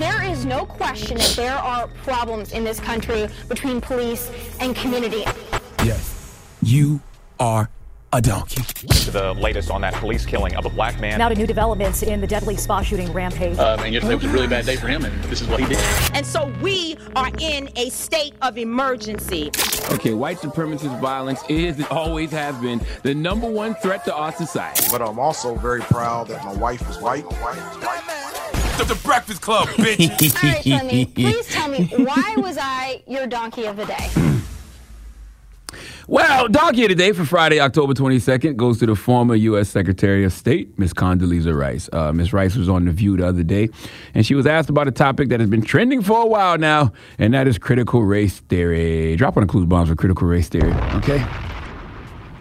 There is no question that there are problems in this country between police and community. Yes, you are a donkey. To The latest on that police killing of a black man. Now to new developments in the deadly spa shooting rampage. Um, and yesterday was a really bad day for him, and this is what he did. And so we are in a state of emergency. Okay, white supremacist violence is and always has been the number one threat to our society. But I'm also very proud that my wife is white. My wife is white. The, the Breakfast Club, bitch. All right, Flemmy, please tell me why was I your donkey of the day? Well, donkey of the day for Friday, October 22nd goes to the former U.S. Secretary of State, Miss Condoleezza Rice. Uh, Miss Rice was on The View the other day, and she was asked about a topic that has been trending for a while now, and that is critical race theory. Drop on the clues bombs for critical race theory, okay?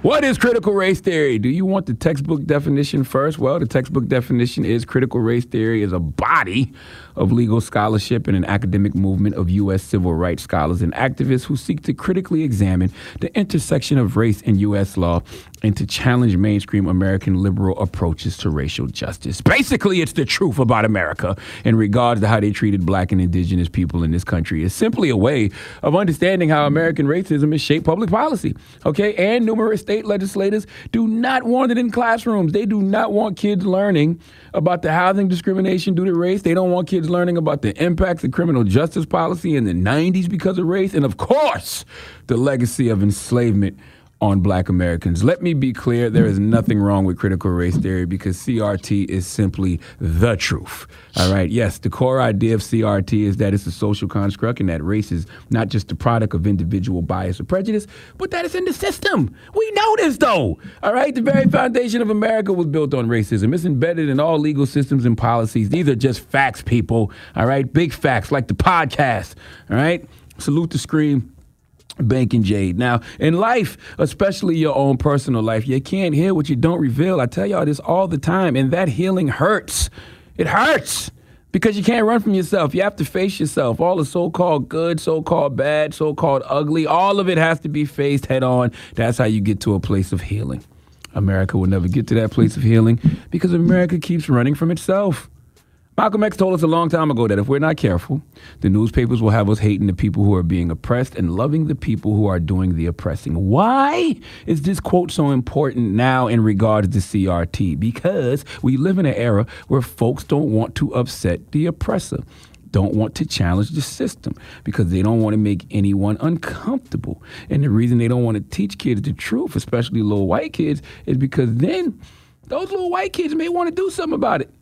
What is critical race theory? Do you want the textbook definition first? Well, the textbook definition is critical race theory is a body of legal scholarship and an academic movement of U.S. civil rights scholars and activists who seek to critically examine the intersection of race and U.S. law and to challenge mainstream American liberal approaches to racial justice. Basically, it's the truth about America in regards to how they treated black and indigenous people in this country. It's simply a way of understanding how American racism has shaped public policy. Okay, and numerous state legislators do not want it in classrooms. They do not want kids learning about the housing discrimination due to race. They don't want kids learning about the impacts of criminal justice policy in the 90s because of race. And of course, the legacy of enslavement on black Americans. Let me be clear there is nothing wrong with critical race theory because CRT is simply the truth. All right. Yes, the core idea of CRT is that it's a social construct and that race is not just the product of individual bias or prejudice, but that it's in the system. We know this though. All right. The very foundation of America was built on racism. It's embedded in all legal systems and policies. These are just facts, people. All right. Big facts like the podcast. All right. Salute the scream. Bank and Jade. Now, in life, especially your own personal life, you can't heal what you don't reveal. I tell y'all this all the time, and that healing hurts. It hurts because you can't run from yourself. You have to face yourself. All the so called good, so called bad, so called ugly, all of it has to be faced head on. That's how you get to a place of healing. America will never get to that place of healing because America keeps running from itself. Malcolm X told us a long time ago that if we're not careful, the newspapers will have us hating the people who are being oppressed and loving the people who are doing the oppressing. Why is this quote so important now in regards to CRT? Because we live in an era where folks don't want to upset the oppressor don't want to challenge the system because they don't want to make anyone uncomfortable. And the reason they don't want to teach kids the truth, especially little white kids, is because then those little white kids may want to do something about it.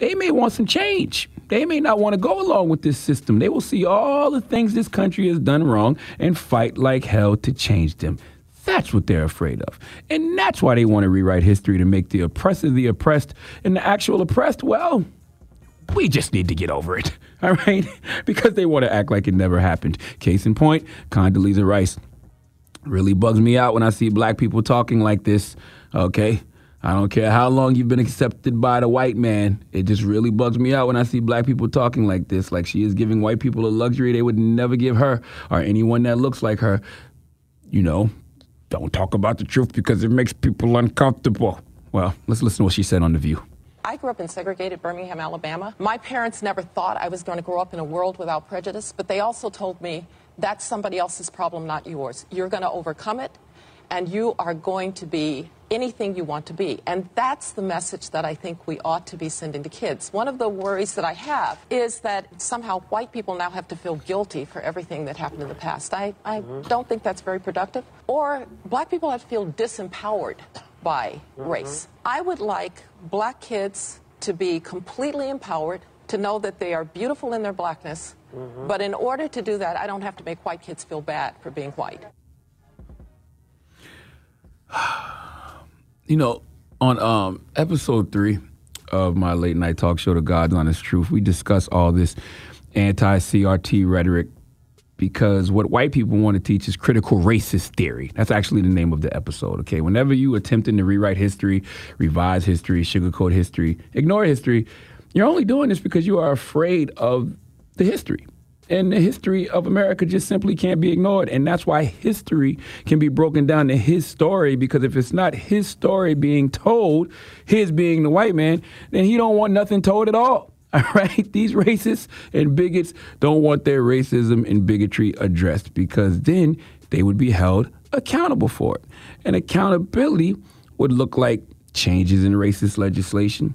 They may want some change. They may not want to go along with this system. They will see all the things this country has done wrong and fight like hell to change them. That's what they're afraid of. And that's why they want to rewrite history to make the oppressor the oppressed and the actual oppressed, well, we just need to get over it, all right? because they want to act like it never happened. Case in point, Condoleezza Rice. Really bugs me out when I see black people talking like this, okay? I don't care how long you've been accepted by the white man. It just really bugs me out when I see black people talking like this, like she is giving white people a luxury they would never give her or anyone that looks like her. You know, don't talk about the truth because it makes people uncomfortable. Well, let's listen to what she said on The View. I grew up in segregated Birmingham, Alabama. My parents never thought I was going to grow up in a world without prejudice, but they also told me that's somebody else's problem, not yours. You're going to overcome it, and you are going to be anything you want to be. And that's the message that I think we ought to be sending to kids. One of the worries that I have is that somehow white people now have to feel guilty for everything that happened in the past. I, I mm-hmm. don't think that's very productive. Or black people have to feel disempowered by mm-hmm. race. I would like black kids to be completely empowered, to know that they are beautiful in their blackness. Mm-hmm. But in order to do that, I don't have to make white kids feel bad for being white. You know, on um, episode three of my late night talk show, The God's Honest Truth, we discuss all this anti CRT rhetoric because what white people want to teach is critical racist theory. That's actually the name of the episode, okay? Whenever you attempting to rewrite history, revise history, sugarcoat history, ignore history, you're only doing this because you are afraid of the history. And the history of America just simply can't be ignored. And that's why history can be broken down to his story, because if it's not his story being told, his being the white man, then he don't want nothing told at all. All right, these racists and bigots don't want their racism and bigotry addressed because then they would be held accountable for it. And accountability would look like changes in racist legislation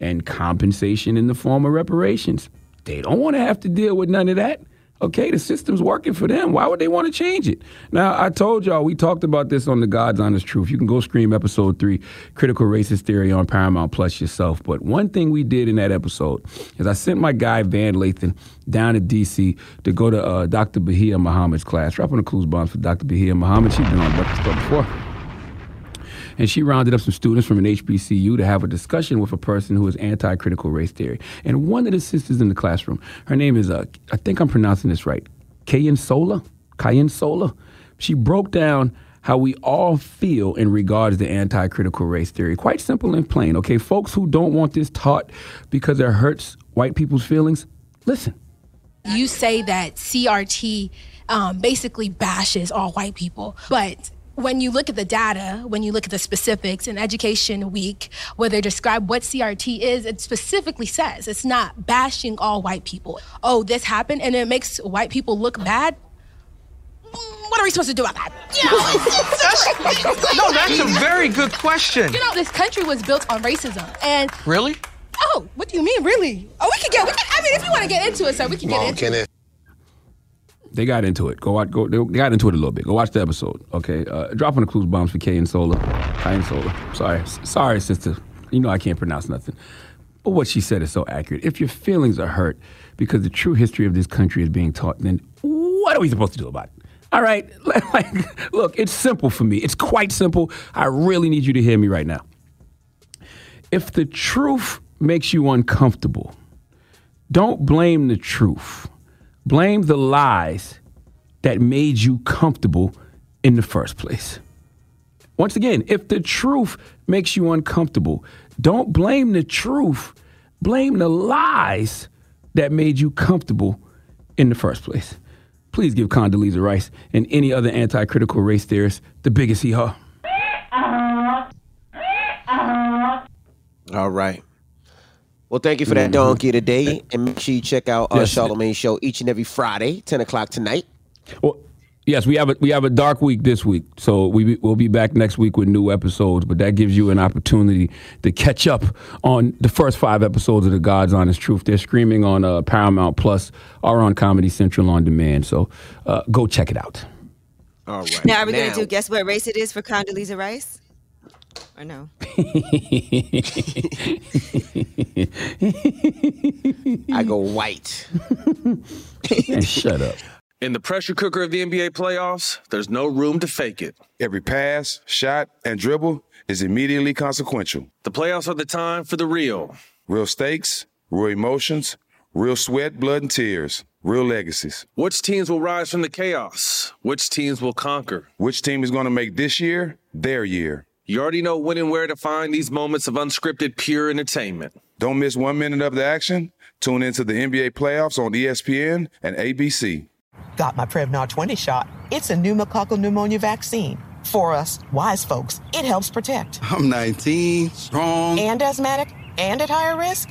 and compensation in the form of reparations. They don't want to have to deal with none of that. Okay, the system's working for them. Why would they want to change it? Now, I told y'all, we talked about this on the God's Honest Truth. You can go scream episode three, Critical Racist Theory on Paramount Plus yourself. But one thing we did in that episode is I sent my guy, Van Lathan, down to D.C. to go to uh, Dr. Bahia Muhammad's class. Dropping the clues bombs for Dr. Bahia Muhammad. She's been on Breakfast Club before and she rounded up some students from an HBCU to have a discussion with a person who is anti-critical race theory. And one of the sisters in the classroom, her name is, uh, I think I'm pronouncing this right, Kayan Sola. Kayan Sola. She broke down how we all feel in regards to anti-critical race theory. Quite simple and plain. Okay, folks who don't want this taught because it hurts white people's feelings, listen. You say that CRT um, basically bashes all white people, but when you look at the data, when you look at the specifics in Education Week, where they describe what CRT is, it specifically says it's not bashing all white people. Oh, this happened and it makes white people look bad. What are we supposed to do about that? no, that's a very good question. You know, this country was built on racism. And really? Oh, what do you mean, really? Oh, we can get. We can, I mean, if you want to get into it, sir, we can get into it. They got into it. Go watch. Go. They got into it a little bit. Go watch the episode. Okay. Uh, dropping the clues bombs for Kay and Sola. Kay and Sola. Sorry. Sorry, sister. You know I can't pronounce nothing. But what she said is so accurate. If your feelings are hurt because the true history of this country is being taught, then what are we supposed to do about it? All right. Like, look, it's simple for me. It's quite simple. I really need you to hear me right now. If the truth makes you uncomfortable, don't blame the truth Blame the lies that made you comfortable in the first place. Once again, if the truth makes you uncomfortable, don't blame the truth. Blame the lies that made you comfortable in the first place. Please give Condoleezza Rice and any other anti critical race theorists the biggest hee haw. All right. Well, thank you for that Mhm. donkey today, and make sure you check out our Yes. Charlamagne show each and every Friday, ten o'clock tonight. Well, yes, we have a we have a dark week this week, so we we'll be back next week with new episodes. But that gives you an opportunity to catch up on the first five episodes of the God's Honest Truth. They're streaming on uh, Paramount Plus or on Comedy Central on demand. So uh, go check it out. All right. Now, are we going to do guess what race it is for Condoleezza Rice? Or no? I go white. and shut up. In the pressure cooker of the NBA playoffs, there's no room to fake it. Every pass, shot, and dribble is immediately consequential. The playoffs are the time for the real. Real stakes, real emotions, real sweat, blood, and tears, real legacies. Which teams will rise from the chaos? Which teams will conquer? Which team is going to make this year their year? You already know when and where to find these moments of unscripted, pure entertainment. Don't miss one minute of the action. Tune into the NBA playoffs on ESPN and ABC. Got my Prevnar 20 shot. It's a pneumococcal pneumonia vaccine. For us, wise folks, it helps protect. I'm 19, strong. And asthmatic and at higher risk?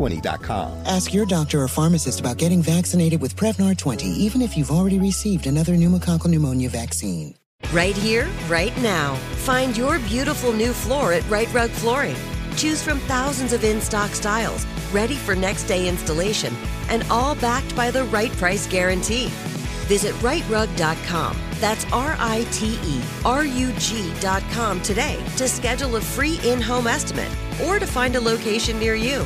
Prevnar20.com. Ask your doctor or pharmacist about getting vaccinated with Prevnar 20, even if you've already received another pneumococcal pneumonia vaccine. Right here, right now. Find your beautiful new floor at Rite Rug Flooring. Choose from thousands of in stock styles, ready for next day installation, and all backed by the right price guarantee. Visit rightrug.com. That's R I T E R U G.com today to schedule a free in home estimate or to find a location near you.